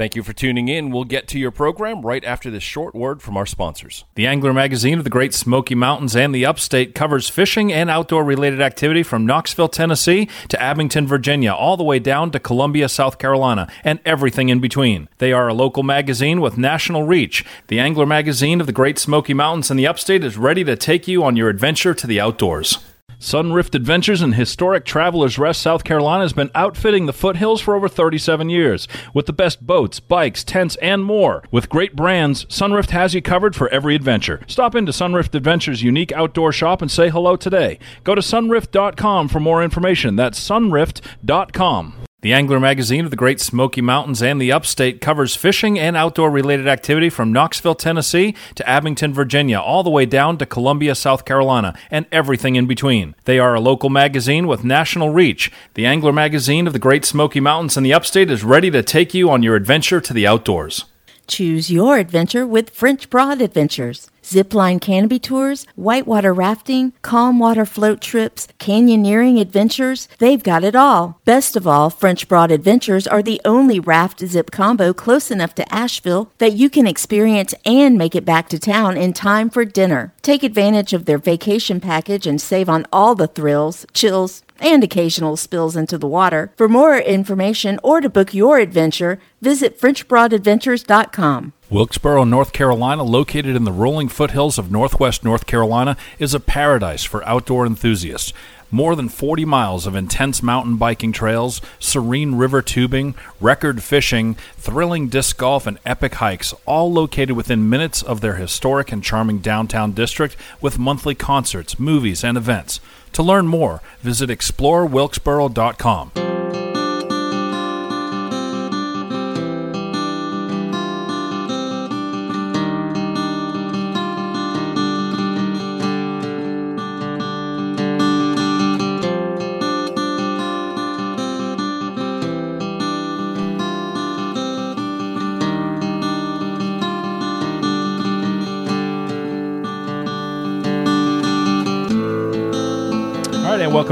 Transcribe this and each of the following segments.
Thank you for tuning in. We'll get to your program right after this short word from our sponsors. The Angler magazine of the Great Smoky Mountains and the Upstate covers fishing and outdoor related activity from Knoxville, Tennessee to Abingdon, Virginia, all the way down to Columbia, South Carolina, and everything in between. They are a local magazine with national reach. The Angler magazine of the Great Smoky Mountains and the Upstate is ready to take you on your adventure to the outdoors. Sunrift Adventures in historic Travelers Rest, South Carolina has been outfitting the foothills for over 37 years with the best boats, bikes, tents, and more. With great brands, Sunrift has you covered for every adventure. Stop into Sunrift Adventures' unique outdoor shop and say hello today. Go to sunrift.com for more information. That's sunrift.com. The Angler magazine of the Great Smoky Mountains and the Upstate covers fishing and outdoor related activity from Knoxville, Tennessee to Abingdon, Virginia, all the way down to Columbia, South Carolina, and everything in between. They are a local magazine with national reach. The Angler magazine of the Great Smoky Mountains and the Upstate is ready to take you on your adventure to the outdoors. Choose your adventure with French Broad Adventures. Zipline canopy tours, whitewater rafting, calm water float trips, canyoneering adventures, they've got it all. Best of all, French Broad Adventures are the only raft zip combo close enough to Asheville that you can experience and make it back to town in time for dinner. Take advantage of their vacation package and save on all the thrills, chills, and occasional spills into the water. For more information or to book your adventure, visit FrenchBroadAdventures.com. Wilkesboro, North Carolina, located in the rolling foothills of northwest North Carolina, is a paradise for outdoor enthusiasts. More than 40 miles of intense mountain biking trails, serene river tubing, record fishing, thrilling disc golf, and epic hikes, all located within minutes of their historic and charming downtown district with monthly concerts, movies, and events. To learn more, visit explorewilkesboro.com.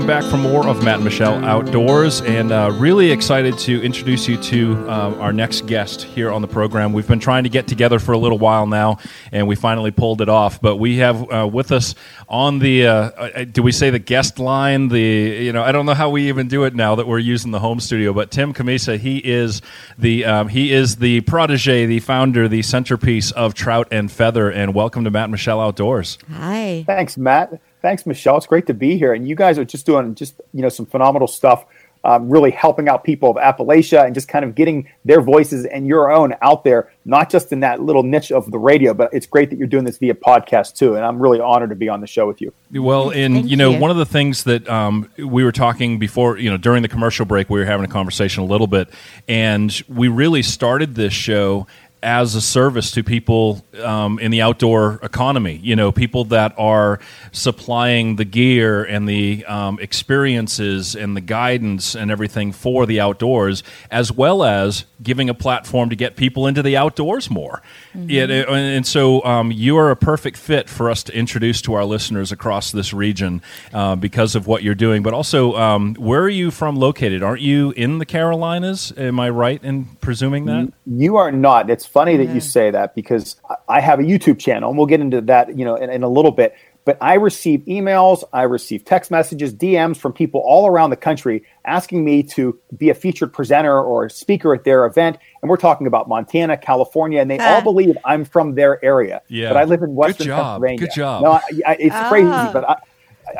back for more of Matt and Michelle Outdoors. And uh, really excited to introduce you to uh, our next guest here on the program. We've been trying to get together for a little while now, and we finally pulled it off. But we have uh, with us on the, uh, uh, do we say the guest line? The, you know, I don't know how we even do it now that we're using the home studio. But Tim Cammisa, he is the um, he is the protege, the founder, the centerpiece of Trout and Feather. And welcome to Matt and Michelle Outdoors. Hi. Thanks, Matt. Thanks, Michelle. It's great to be here. And you guys are just doing just you know some phenomenal stuff, um, really helping out people of Appalachia and just kind of getting their voices and your own out there, not just in that little niche of the radio, but it's great that you're doing this via podcast too. And I'm really honored to be on the show with you. Well, and Thank you know, you. one of the things that um, we were talking before, you know, during the commercial break, we were having a conversation a little bit, and we really started this show as a service to people um, in the outdoor economy. You know, people that are supplying the gear and the um, experiences and the guidance and everything for the outdoors, as well as giving a platform to get people into the outdoors more. Yeah, and- and so um, you are a perfect fit for us to introduce to our listeners across this region uh, because of what you're doing. But also, um, where are you from located? Aren't you in the Carolinas? Am I right in presuming that? You are not. It's funny that you say that because I- I have a YouTube channel, and we'll get into that, you know, in, in a little bit. But I receive emails, I receive text messages, DMs from people all around the country asking me to be a featured presenter or a speaker at their event. And we're talking about Montana, California, and they all Ah. believe I'm from their area. Yeah. But I live in Good Western job. Pennsylvania. Good job. No, I, I, it's Ah. crazy, but I,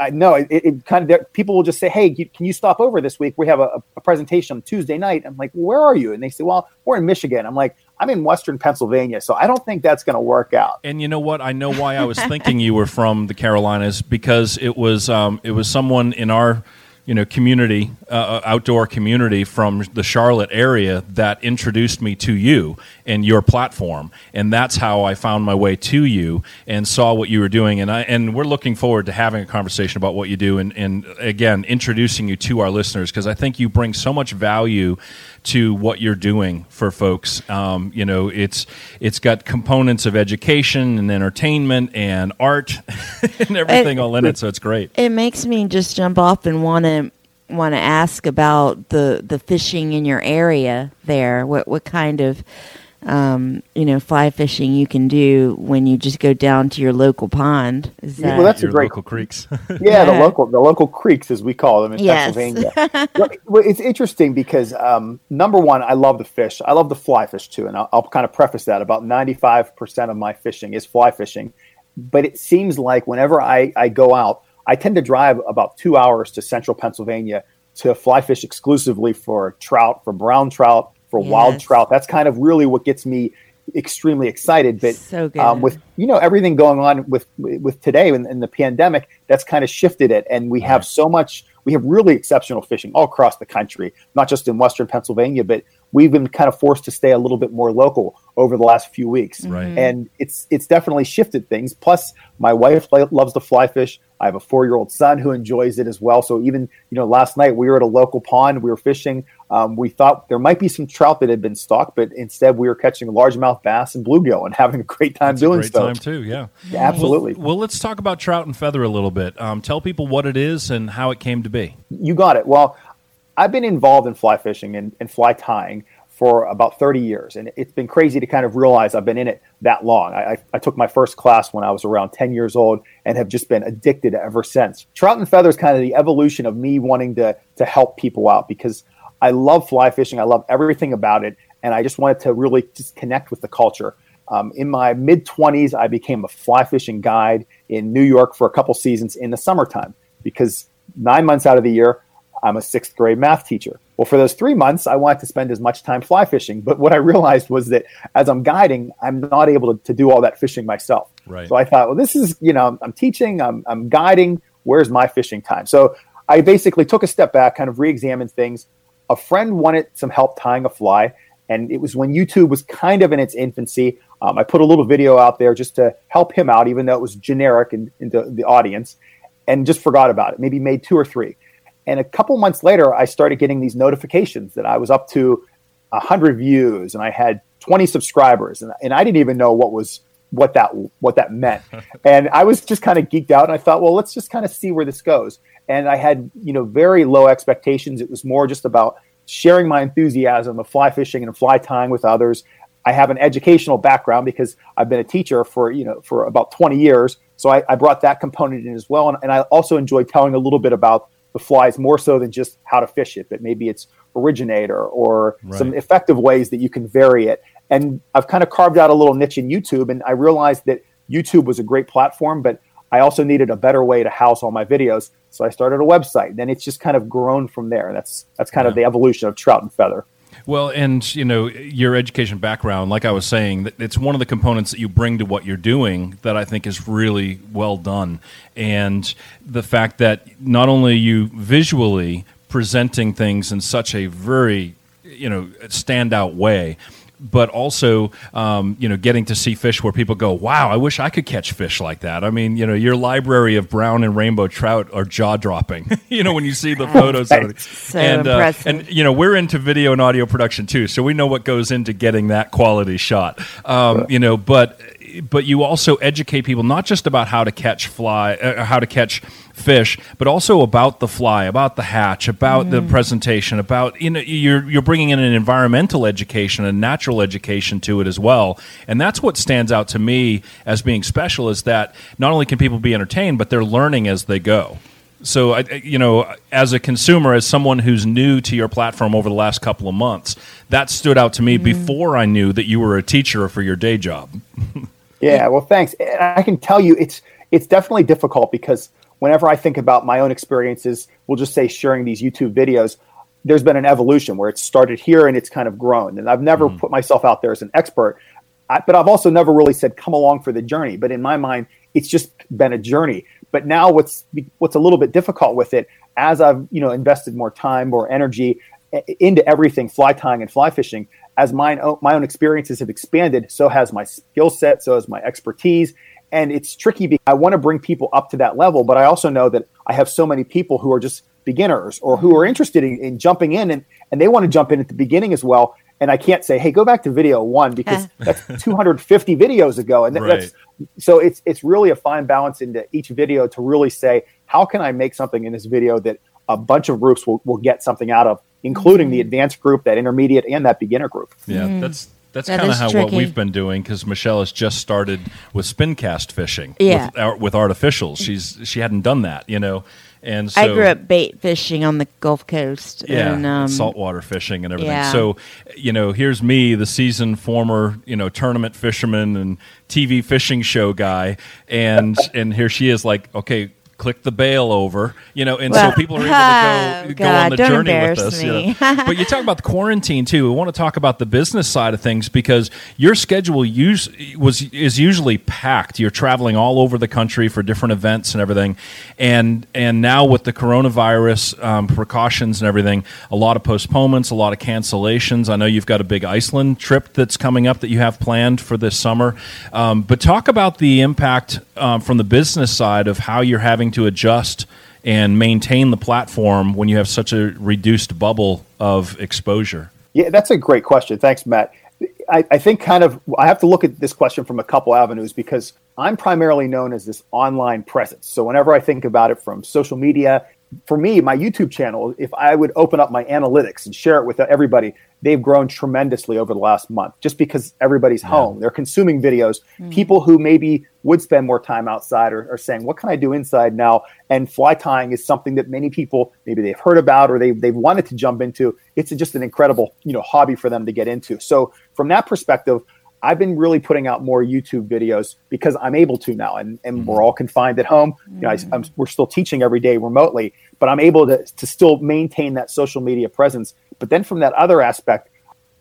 I know it, it kind of people will just say, "Hey, can you stop over this week? We have a, a presentation on Tuesday night." I'm like, "Where are you?" And they say, "Well, we're in Michigan." I'm like, "I'm in Western Pennsylvania, so I don't think that's going to work out." And you know what? I know why I was thinking you were from the Carolinas because it was um, it was someone in our you know community, uh, outdoor community from the Charlotte area that introduced me to you and your platform, and that's how I found my way to you and saw what you were doing. And I and we're looking forward to having a conversation about what you do and, and again introducing you to our listeners because I think you bring so much value to what you're doing for folks. Um, you know, it's it's got components of education and entertainment and art and everything all in it. So it's great. It makes me just jump off and want to want to ask about the the fishing in your area there. What what kind of um, you know fly fishing you can do when you just go down to your local pond? Is that well, that's your a great local creeks. yeah, yeah, the local the local creeks as we call them in yes. Pennsylvania. well, it's interesting because um, number one, I love the fish. I love the fly fish too, and I'll, I'll kind of preface that. About ninety five percent of my fishing is fly fishing, but it seems like whenever I, I go out I tend to drive about two hours to central Pennsylvania to fly fish exclusively for trout, for brown trout, for yes. wild trout. That's kind of really what gets me extremely excited. But so um, with you know everything going on with with today in, in the pandemic, that's kind of shifted it, and we have so much. We have really exceptional fishing all across the country, not just in Western Pennsylvania, but we've been kind of forced to stay a little bit more local over the last few weeks. Right. And it's it's definitely shifted things. Plus, my wife loves to fly fish. I have a four year old son who enjoys it as well. So even you know, last night we were at a local pond. We were fishing. Um, we thought there might be some trout that had been stocked, but instead we were catching largemouth bass and bluegill and having a great time That's doing great so. Time too, yeah. yeah absolutely. Well, well, let's talk about trout and feather a little bit. Um, tell people what it is and how it came to be. You got it. Well, I've been involved in fly fishing and, and fly tying for about 30 years. And it's been crazy to kind of realize I've been in it that long. I, I, I, took my first class when I was around 10 years old and have just been addicted ever since. Trout and feather is kind of the evolution of me wanting to, to help people out because I love fly fishing. I love everything about it. And I just wanted to really just connect with the culture. Um, in my mid 20s, I became a fly fishing guide in New York for a couple seasons in the summertime because nine months out of the year, I'm a sixth grade math teacher. Well, for those three months, I wanted to spend as much time fly fishing. But what I realized was that as I'm guiding, I'm not able to, to do all that fishing myself. Right. So I thought, well, this is, you know, I'm teaching, I'm, I'm guiding. Where's my fishing time? So I basically took a step back, kind of re examined things. A friend wanted some help tying a fly. And it was when YouTube was kind of in its infancy. Um, I put a little video out there just to help him out, even though it was generic in, into the audience, and just forgot about it. Maybe made two or three. And a couple months later, I started getting these notifications that I was up to 100 views and I had 20 subscribers, and, and I didn't even know what was what that what that meant. and I was just kind of geeked out, and I thought, well, let's just kind of see where this goes. And I had you know very low expectations. It was more just about sharing my enthusiasm of fly fishing and fly tying with others. I have an educational background because I've been a teacher for you know for about 20 years, so I, I brought that component in as well. And, and I also enjoy telling a little bit about the flies more so than just how to fish it, but maybe it's originator or right. some effective ways that you can vary it. And I've kind of carved out a little niche in YouTube, and I realized that YouTube was a great platform, but I also needed a better way to house all my videos. So I started a website. And then it's just kind of grown from there. That's that's kind yeah. of the evolution of Trout and Feather. Well, and you know your education background, like I was saying, it's one of the components that you bring to what you're doing that I think is really well done, and the fact that not only you visually presenting things in such a very you know standout way but also um, you know getting to see fish where people go wow i wish i could catch fish like that. I mean you know your library of brown and rainbow trout are jaw-dropping you know when you see the photos of it. So and uh, and you know we're into video and audio production too so we know what goes into getting that quality shot. Um, you know but but you also educate people not just about how to catch fly, uh, how to catch fish, but also about the fly, about the hatch, about mm. the presentation, about you know you're you're bringing in an environmental education a natural education to it as well, and that's what stands out to me as being special is that not only can people be entertained, but they're learning as they go. So, I, you know, as a consumer, as someone who's new to your platform over the last couple of months, that stood out to me mm. before I knew that you were a teacher for your day job. Yeah, well, thanks. And I can tell you, it's it's definitely difficult because whenever I think about my own experiences, we'll just say sharing these YouTube videos, there's been an evolution where it started here and it's kind of grown. And I've never mm. put myself out there as an expert, I, but I've also never really said come along for the journey. But in my mind, it's just been a journey. But now what's what's a little bit difficult with it, as I've you know invested more time, more energy into everything fly tying and fly fishing, as my own, my own experiences have expanded, so has my skill set, so has my expertise. And it's tricky because I want to bring people up to that level, but I also know that I have so many people who are just beginners or who are interested in, in jumping in and, and they want to jump in at the beginning as well. And I can't say, hey, go back to video one because that's 250 videos ago. And right. that's so it's it's really a fine balance into each video to really say, how can I make something in this video that a bunch of groups will, will get something out of, including Mm-hmm. the advanced group, that intermediate, and that beginner group. Yeah, that's that's That kind of is how what we've been doing because Michelle has just started with spin cast fishing. Yeah. with, ar- with artificials. She's she hadn't done that, you know, and so I grew up bait fishing on the Gulf Coast. yeah, and, um, saltwater fishing and everything. yeah. So, you know, here's me, the seasoned former, you know, tournament fisherman and TV fishing show guy, and and here she is, like, okay. Click the bail over, you know, and Well, so people are able to go, go God, on the journey with us. You know. but you talk about the quarantine too. We want to talk about the business side of things because your schedule use, was is usually packed. You're traveling all over the country for different events and everything, and and now with the coronavirus um, precautions and everything, a lot of postponements, a lot of cancellations. I know you've got a big Iceland trip that's coming up that you have planned for this summer. Um, but talk about the impact um, from the business side of how you're having to adjust and maintain the platform when you have such a reduced bubble of exposure? Yeah, that's a great question. Thanks, Matt. I, I think kind of I have to look at this question from a couple avenues because I'm primarily known as this online presence. So whenever I think about it from social media, for me, my YouTube channel, if I would open up my analytics and share it with everybody, they've grown tremendously over the last month just because everybody's home. They're consuming videos. Hmm. People who maybe would spend more time outside are, are saying, What can I do inside now? And fly tying is something that many people maybe they've heard about or they, they've wanted to jump into. It's just an incredible you know hobby for them to get into. So, from that perspective, I've been really putting out more YouTube videos because I'm able to now, and, and we're mm-hmm. all confined at home. You know, I, I'm, mm-hmm. we're still teaching every day remotely, but I'm able to, to still maintain that social media presence. But then from that other aspect,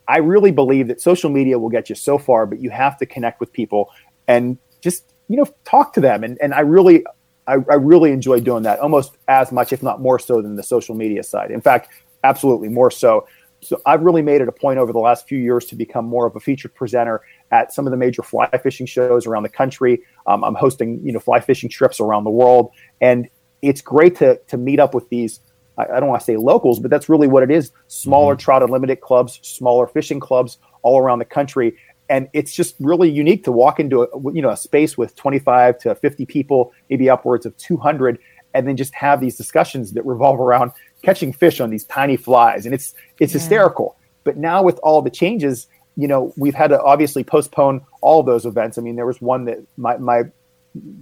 I really believe that social media will get you so far, but you have to connect with people and just you know talk to them. And and I really I, I really enjoy doing that almost as much, if not more so, than the social media side. In fact, absolutely more so. So I've really made it a point over the last few years to become more of a featured presenter at some of the major fly fishing shows around the country. Um, I'm hosting, you know, fly fishing trips around the world, and it's great to to meet up with these. I, I don't want to say locals, but that's really what it is: smaller trout unlimited clubs, smaller fishing clubs all around the country, and it's just really unique to walk into a you know a space with 25 to 50 people, maybe upwards of 200, and then just have these discussions that revolve around catching fish on these tiny flies, and it's it's hysterical. But now with all the changes, you know, we've had to obviously postpone all those events. I mean, there was one that my my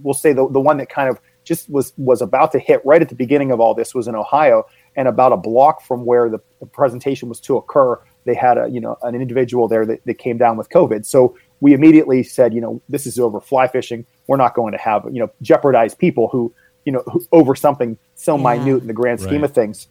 we'll say the the one that kind of just was was about to hit right at the beginning of all this was in Ohio, and about a block from where the, the presentation was to occur, they had a you know an individual there that, that came down with COVID. So we immediately said, you know, this is over fly fishing. We're not going to have you know jeopardize people who you know who, over something so Yeah. minute in the grand scheme Right. of things.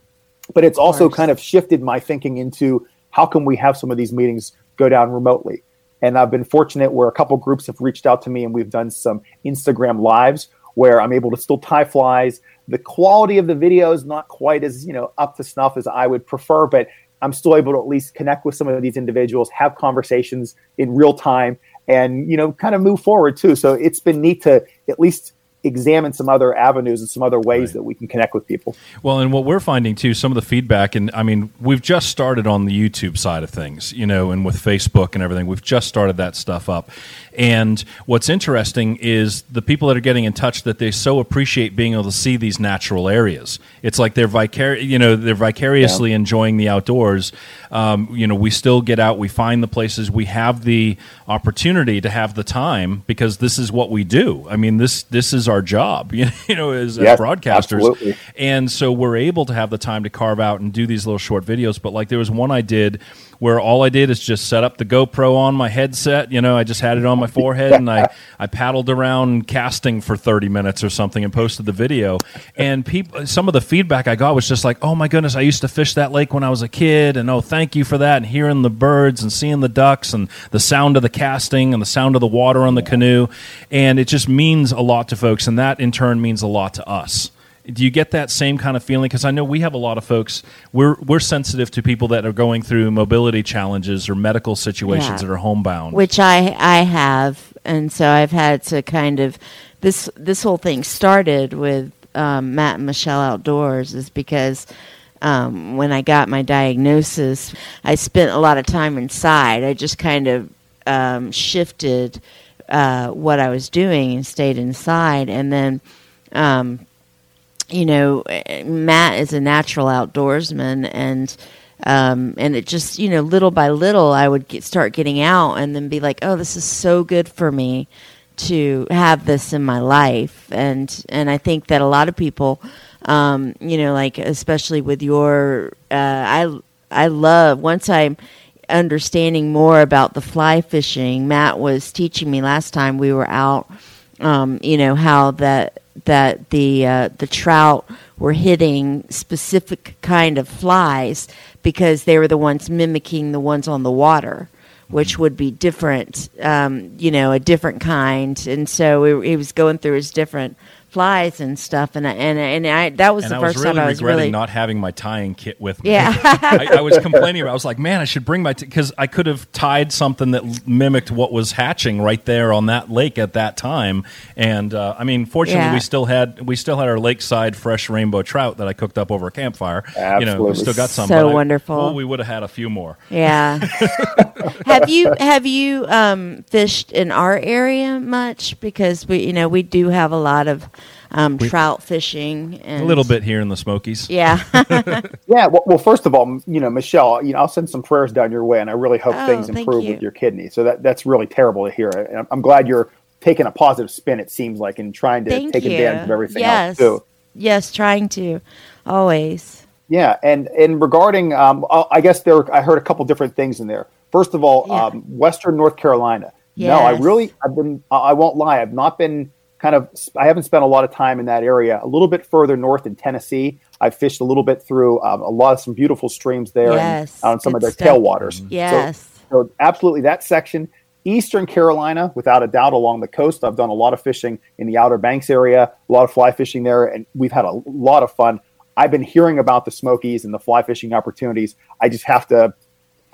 But it's also kind of shifted my thinking into how can we have some of these meetings go down remotely. And I've been fortunate where a couple groups have reached out to me and we've done some Instagram lives where I'm able to still tie flies. The quality of the video is not quite as, you know, up to snuff as I would prefer, but I'm still able to at least connect with some of these individuals, have conversations in real time and, you know, kind of move forward too. So it's been neat to at least examine some other avenues and some other ways Right. that we can connect with people. Well, and what we're finding too, some of the feedback, and I mean, we've just started on the YouTube side of things, you know, and with Facebook and everything, we've just started that stuff up. And what's interesting is the people that are getting in touch that they so appreciate being able to see these natural areas. It's like they're vicar, you know, they're vicariously enjoying the outdoors. Um, you know, we still get out, we find the places, we have the opportunity to have the time because this is what we do. I mean, this this is our job, you know, as, Yes, as broadcasters. absolutely. And so we're able to have the time to carve out and do these little short videos. But like there was one I did where all I did is just set up the GoPro on my headset. You know, I just had it on my forehead and I, I paddled around casting for 30 minutes or something and posted the video. And people, some of the feedback I got was just like, oh my goodness, I used to fish that lake when I was a kid. And oh, thank you for that. And hearing the birds and seeing the ducks and the sound of the casting and the sound of the water on the canoe. And it just means a lot to folks. And that in turn means a lot to us. Do you get that same kind of feeling? Because I know we have a lot of folks. We're we're sensitive to people that are going through mobility challenges or medical situations Yeah. that are homebound. which I I have, and so I've had to kind of this this whole thing started with um, Matt and Michelle Outdoors is because um, when I got my diagnosis, I spent a lot of time inside. I just kind of um, shifted uh, what I was doing and stayed inside, and then. Um, you know, Matt is a natural outdoorsman and um, and it just you know little by little I would get, start getting out and then be like, oh, this is so good for me to have this in my life, and and I think that a lot of people, um, you know, like especially with your, uh, I I love once I'm understanding more about the fly fishing. Matt was teaching me last time we were out. Um, you know how that that the uh, the trout were hitting specific kind of flies because they were the ones mimicking the ones on the water, which would be different, um, you know, a different kind. And so he was going through his different flies and stuff, and I, and and I that was and the I first was really time I was regretting really not having my tying kit with me. Yeah. I, I, was complaining about. I was like, man, I should bring my because I could have tied something that mimicked what was hatching right there on that lake at that time. And uh, I mean, fortunately, Yeah. we still had we still had our lakeside fresh rainbow trout that I cooked up over a campfire. You know, we still got some. So but I- wonderful. oh, we would have had a few more. Yeah. have you have you um, fished in our area much? Because we you know we do have a lot of um, trout fishing and A little bit here in the Smokies. Yeah. Yeah, well, well, first of all, you know, Michelle, you know, I'll send some prayers down your way, and I really hope Oh, things improve you. with your kidney. So that that's really terrible to hear. And I'm, I'm glad you're taking a positive spin. It seems like and trying to Thank take you. advantage of everything yes. else too. Yes, trying to always. Yeah, and and regarding, um, I I guess there, I heard a couple different things in there. First of all, Yeah. um, Western North Carolina. No, I really, I've been, I I won't lie, I've not been kind of, I haven't spent a lot of time in that area. A little bit further north in Tennessee, I've fished a little bit through um, a lot of some beautiful streams there Yes, and on some of their stuff. tailwaters. So- Yes. so absolutely that section. Eastern Carolina, without a doubt, along the coast. I've done a lot of fishing in the Outer Banks area, a lot of fly fishing there, and we've had a lot of fun. I've been hearing about the Smokies and the fly fishing opportunities. I just have to,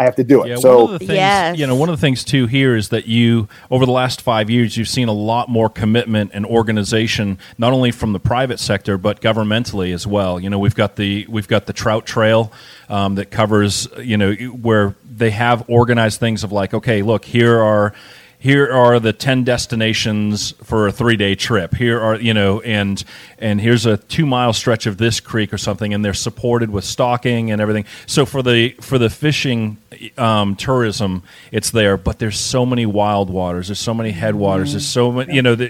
I have to do it. Yeah, so one of the things, Yes. you know, one of the things too here is that you, over the last five years, you've seen a lot more commitment and organization, not only from the private sector but governmentally as well. You know, we've got the we've got the trout trail um, that covers, you know, where they have organized things of like, okay, look, here are here are the 10 destinations for a three day trip. Here are you know and and here's a two mile stretch of this creek or something and they're supported with stocking and everything. So for the for the fishing um, tourism it's there but there's so many wild waters there's so many headwaters there's so many you know th-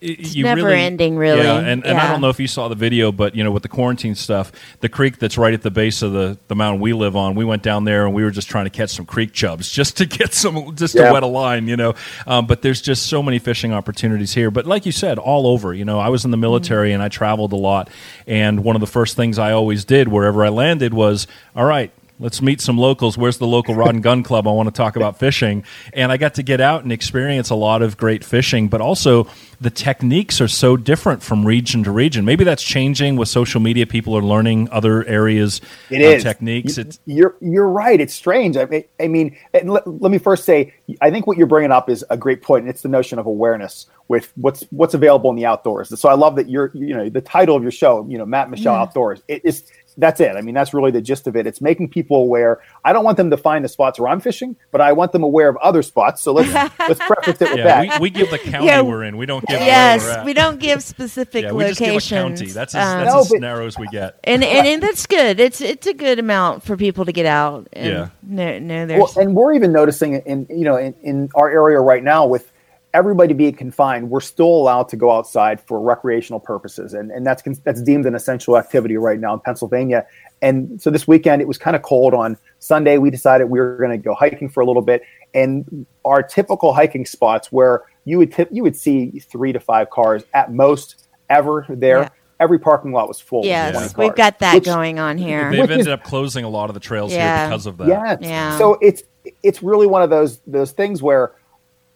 it's it's never ending, really. Yeah, and, and I don't know if you saw the video, but you know, with the quarantine stuff, the creek that's right at the base of the, the mountain we live on, we went down there and we were just trying to catch some creek chubs, just to get some, just Yeah. to wet a line, you know. Um, but there's just so many fishing opportunities here. But like you said, all over. You know, I was in the military and I traveled a lot, and one of the first things I always did wherever I landed was, all right. Let's meet some locals. Where's the local rod and gun club? I want to talk about fishing. And I got to get out and experience a lot of great fishing, but also the techniques are so different from region to region. Maybe that's changing with social media. People are learning other areas It uh, is techniques. You- It's You're you're right. It's strange. I mean, I mean, let, let me first say, I think what you're bringing up is a great point, and it's the notion of awareness with what's what's available in the outdoors. So I love that you're, you know, the title of your show, you know, Matt Michelle Outdoors. It is that's it. I mean, that's really the gist of it. It's making people aware. I don't want them to find the spots where I'm fishing, but I want them aware of other spots. So let's let's preface it with yeah, that. we, we give the county Yeah. we're in. We don't give where we're Yes, at. we don't give specific yeah, we just give a county. That's as, Um, that's No, as but- narrow as we get. and, and and that's good. It's it's a good amount for people to get out. And Yeah. No, no, well, there's and we're even noticing in you know in, in our area right now with everybody being confined, we're still allowed to go outside for recreational purposes, and and that's that's deemed an essential activity right now in Pennsylvania. And so this weekend it was kind of cold. On Sunday, we decided we were going to go hiking for a little bit, and our typical hiking spots where you would tip, you would see three to five cars at most ever there. Yeah. Every parking lot was full. with 20 yes, we've got that which- going on here. They've Which ended is- up closing a lot of the trails Yeah. here because of that. Yes. Yeah. So it's it's really one of those those things where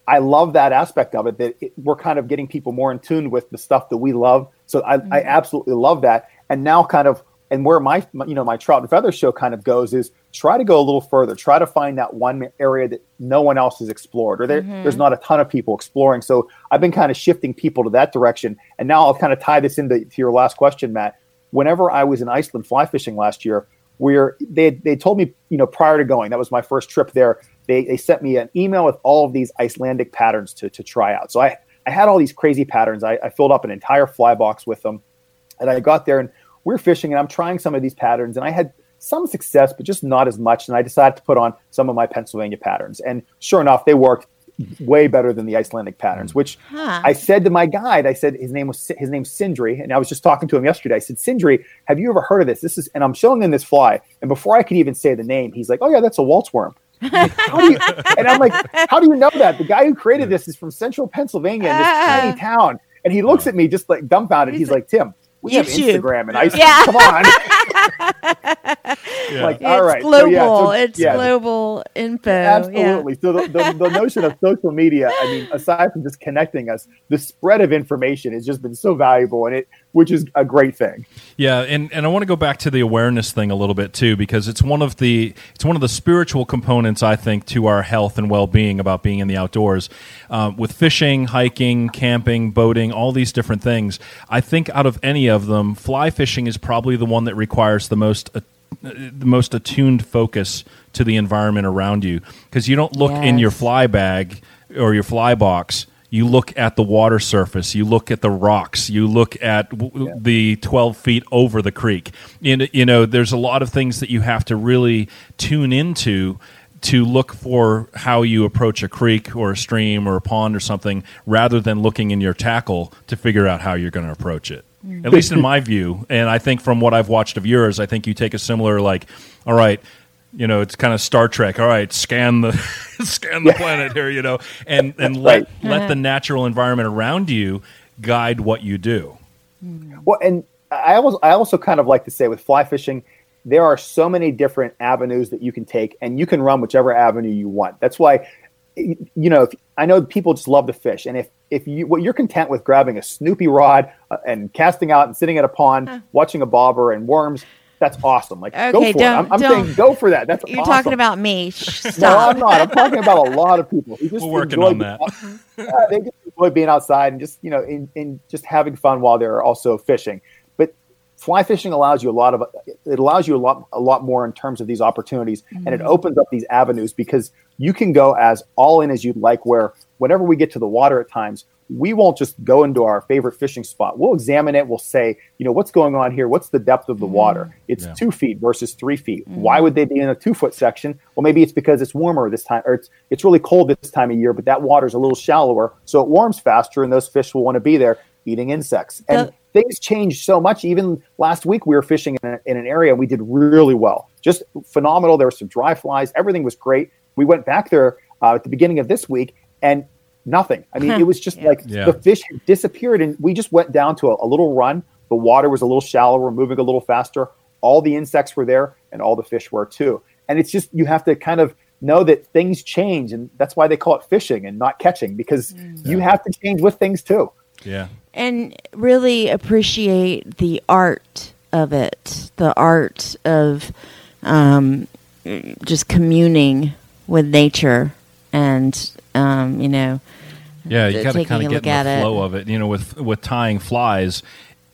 I love that aspect of it that it, we're kind of getting people more in tune with the stuff that we love. So I, I Mm-hmm. absolutely love that. And now kind of and where my, my you know my trout and feather show kind of goes is try to go a little further. Try to find that one area that no one else has explored or there, Mm-hmm. there's not a ton of people exploring. So I've been kind of shifting people to that direction. And now I'll kind of tie this into to your last question, Matt. Whenever I was in Iceland fly fishing last year, where they they told me you know prior to going that was my first trip there they, they sent me an email with all of these icelandic patterns to, to try out so i i had all these crazy patterns I, I filled up an entire fly box with them And I got there and we we're fishing, and I'm trying some of these patterns, and I had some success, but just not as much. And I decided to put on some of my Pennsylvania patterns, and sure enough, they worked way better than the Icelandic patterns. Hmm. Which huh. I said to my guide, I said his name was his name's Sindri, and I was just talking to him yesterday. I said, Sindri, have you ever heard of this? This is, and I'm showing him this fly, and before I could even say the name, he's like, Oh yeah, that's a Walt's Worm. You, and I'm like, how do you know that? The guy who created this is from central Pennsylvania in this uh, tiny town. And he looks at me just like dumbfounded. He's like, Tim, we have Instagram and ice. Yeah. Come on. yeah. Like, all right. Global. So, yeah, so, it's yeah. global info. Absolutely. Yeah. So the, the, the, notion of social media, I mean, aside from just connecting us, the spread of information has just been so valuable and it which is a great thing. Yeah, and, and I want to go back to the awareness thing a little bit too, because it's one of the it's one of the spiritual components I think to our health and well being about being in the outdoors. Um, with fishing, hiking, camping, boating, all these different things, I think out of any of them, fly fishing is probably the one that requires the most. The most attuned focus to the environment around you because you don't look yes. in your fly bag or your fly box you look at the water surface, you look at the rocks, you look at w- yeah. the 12 feet over the creek. And, you know, there's a lot of things that you have to really tune into to look for how you approach a creek or a stream or a pond or something rather than looking in your tackle to figure out how you're going to approach it. At least in my view. And I think from what I've watched of yours, I think you take a similar, like, all right, you know, it's kind of Star Trek. All right, scan the scan the planet here, you know, and and let right. let uh-huh. the natural environment around you guide what you do. Hmm. Well, and I also I also kind of like to say with fly fishing, there are so many different avenues that you can take, and you can run whichever avenue you want. That's why, you know, if, I know people just love to fish, and if if you what you're content with grabbing a Snoopy rod uh, and casting out and sitting at a pond, huh. watching a bobber and worms that's awesome. Like, okay, go for it. I'm, I'm saying go for that. That's you're awesome. talking about me. Stop. no, I'm not. I'm talking about a lot of people who just We're working on that. they just enjoy being outside and just you know in, in just having fun while they're also fishing. But fly fishing allows you a lot of it allows you a lot a lot more in terms of these opportunities, mm-hmm. and it mm-hmm. opens up these avenues because you can go as all in as you'd like. Where whenever we get to the water at times, we won't just go into our favorite fishing spot. We'll examine it. We'll say, you know, what's going on here? What's the depth of the mm-hmm. water? It's yeah. two feet versus three feet. Mm-hmm. Why would they be in a two foot section? Well, maybe it's because it's warmer this time, or it's it's really cold this time of year, but that water is a little shallower, so it warms faster, and those fish will want to be there eating insects. And the- things change so much. Even last week, we were fishing in, a, in an area, and we did really well, just phenomenal. There were some dry flies. Everything was great. We went back there uh, at the beginning of this week, and nothing. I mean, it was just yeah. like yeah. the fish disappeared, and we just went down to a, a, little run. The water was a little shallower, moving a little faster. All the insects were there, and all the fish were too. And it's just you have to kind of know that things change, and that's why they call it fishing and not catching because mm. you have to change with things too. Yeah, and really appreciate the art of it, the art of um, just communing with nature and um, you know yeah, you got to kind of get in the flow it. of it. You know, with with tying flies,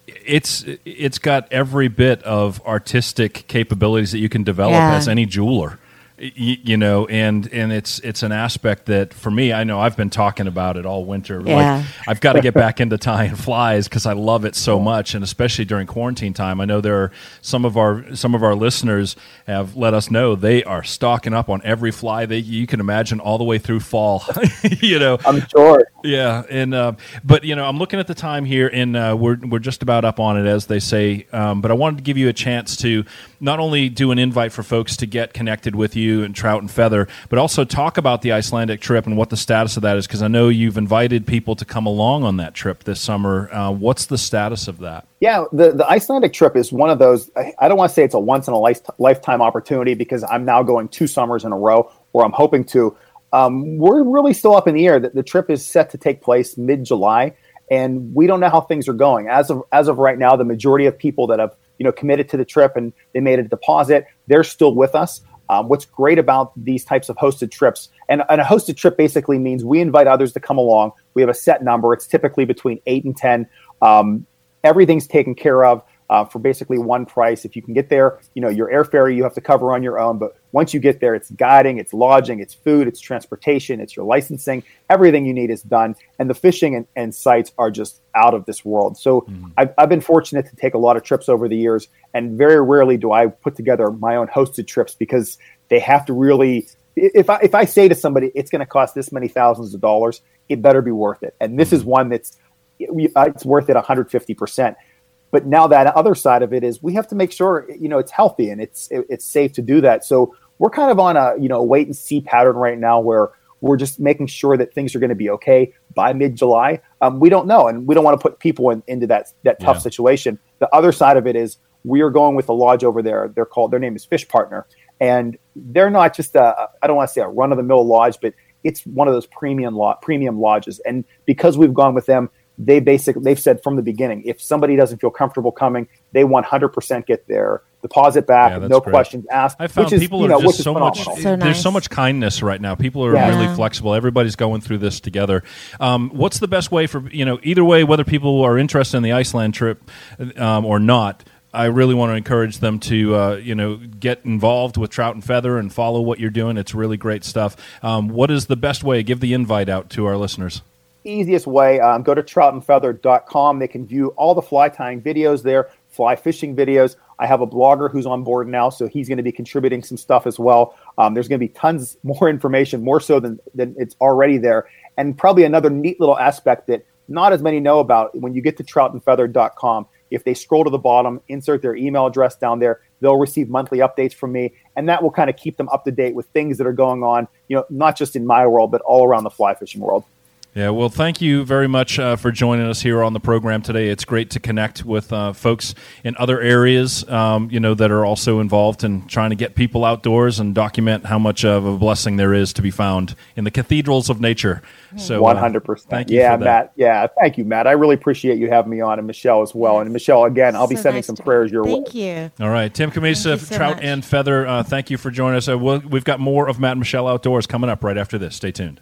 it's it's got every bit of artistic capabilities that you can develop yeah. as any jeweler you, you, know and and it's it's an aspect that for me i know i've been talking about it all winter. Yeah. like i've got to get back into tying flies because i love it so much and especially during quarantine time. I know there are some of our some of our listeners have let us know they are stocking up on every fly that you can imagine all the way through fall you know. I'm sure. Yeah and uh, but you know i'm looking at the time here and uh, we're we're just about up on it as they say um, but i wanted to give you a chance to not only do an invite for folks to get connected with you and Trout and Feather, but also talk about the Icelandic trip and what the status of that is. Because I know you've invited people to come along on that trip this summer. Uh, what's the status of that? Yeah, the, the Icelandic trip is one of those. I, don't want to say it's a once in a life, lifetime opportunity because I'm now going two summers in a row, or I'm hoping to. Um, we're really still up in the air. That the trip is set to take place mid July, and we don't know how things are going. As of as of right now, the majority of people that have you know committed to the trip and they made a deposit they're still with us. Um, what's great about these types of hosted trips and, and, a hosted trip basically means we invite others to come along. We have a set number. It's typically between 8 and 10 um, everything's taken care of uh, for basically one price. If you can get there, you know, your airfare you have to cover on your own. But once you get there, it's guiding, it's lodging, it's food, it's transportation, it's your licensing. Everything you need is done. And the fishing and, and sites are just out of this world. So mm-hmm. I've, I've been fortunate to take a lot of trips over the years. And very rarely do I put together my own hosted trips because they have to really if I if I say to somebody it's going to cost this many thousands of dollars, it better be worth it. And this is one that's it's worth it 150 percent. But now that other side of it is we have to make sure you know it's healthy and it's it's safe to do that. So we're kind of on a you know wait and see pattern right now where we're just making sure that things are going to be okay by mid July. Um, we don't know, and we don't want to put people in, into that that tough yeah. situation. The other side of it is we are going with a lodge over there. They're called their name is Fish Partner, and they're not just a I don't want to say a run of the mill lodge, but it's one of those premium lo- premium lodges. And because we've gone with them, they basically they've said from the beginning if somebody doesn't feel comfortable coming they 100% get their deposit back yeah, no great. questions asked i found people is, are know, just so much so nice. there's so much kindness right now people are yeah. really flexible everybody's going through this together um, what's the best way for you know either way whether people are interested in the iceland trip um, or not I really want to encourage them to, uh, you know, get involved with Trout and Feather and follow what you're doing. It's really great stuff. Um, what is the best way? Give the invite out to our listeners easiest way, um, go to troutandfeather.com. They can view all the fly tying videos there, fly fishing videos. I have a blogger who's on board now, so he's going to be contributing some stuff as well. Um, there's going to be tons more information, more so than, than it's already there. And probably another neat little aspect that not as many know about when you get to troutandfeather.com. If they scroll to the bottom, insert their email address down there, they'll receive monthly updates from me, and that will kind of keep them up to date with things that are going on, you know, not just in my world, but all around the fly fishing world. Yeah, well, thank you very much uh, for joining us here on the program today. It's great to connect with uh, folks in other areas, um, you know, that are also involved in trying to get people outdoors and document how much of a blessing there is to be found in the cathedrals of nature. So, uh, one hundred percent. Yeah, Matt. Yeah, thank you, Matt. I really appreciate you having me on, and Michelle as well. And Michelle, again, I'll be sending nice some prayers your thank way. Thank you. All right, Tim Cammisa, so Trout much. and Feather. Uh, thank you for joining us. Uh, we'll, we've got more of Matt and Michelle outdoors coming up right after this. Stay tuned.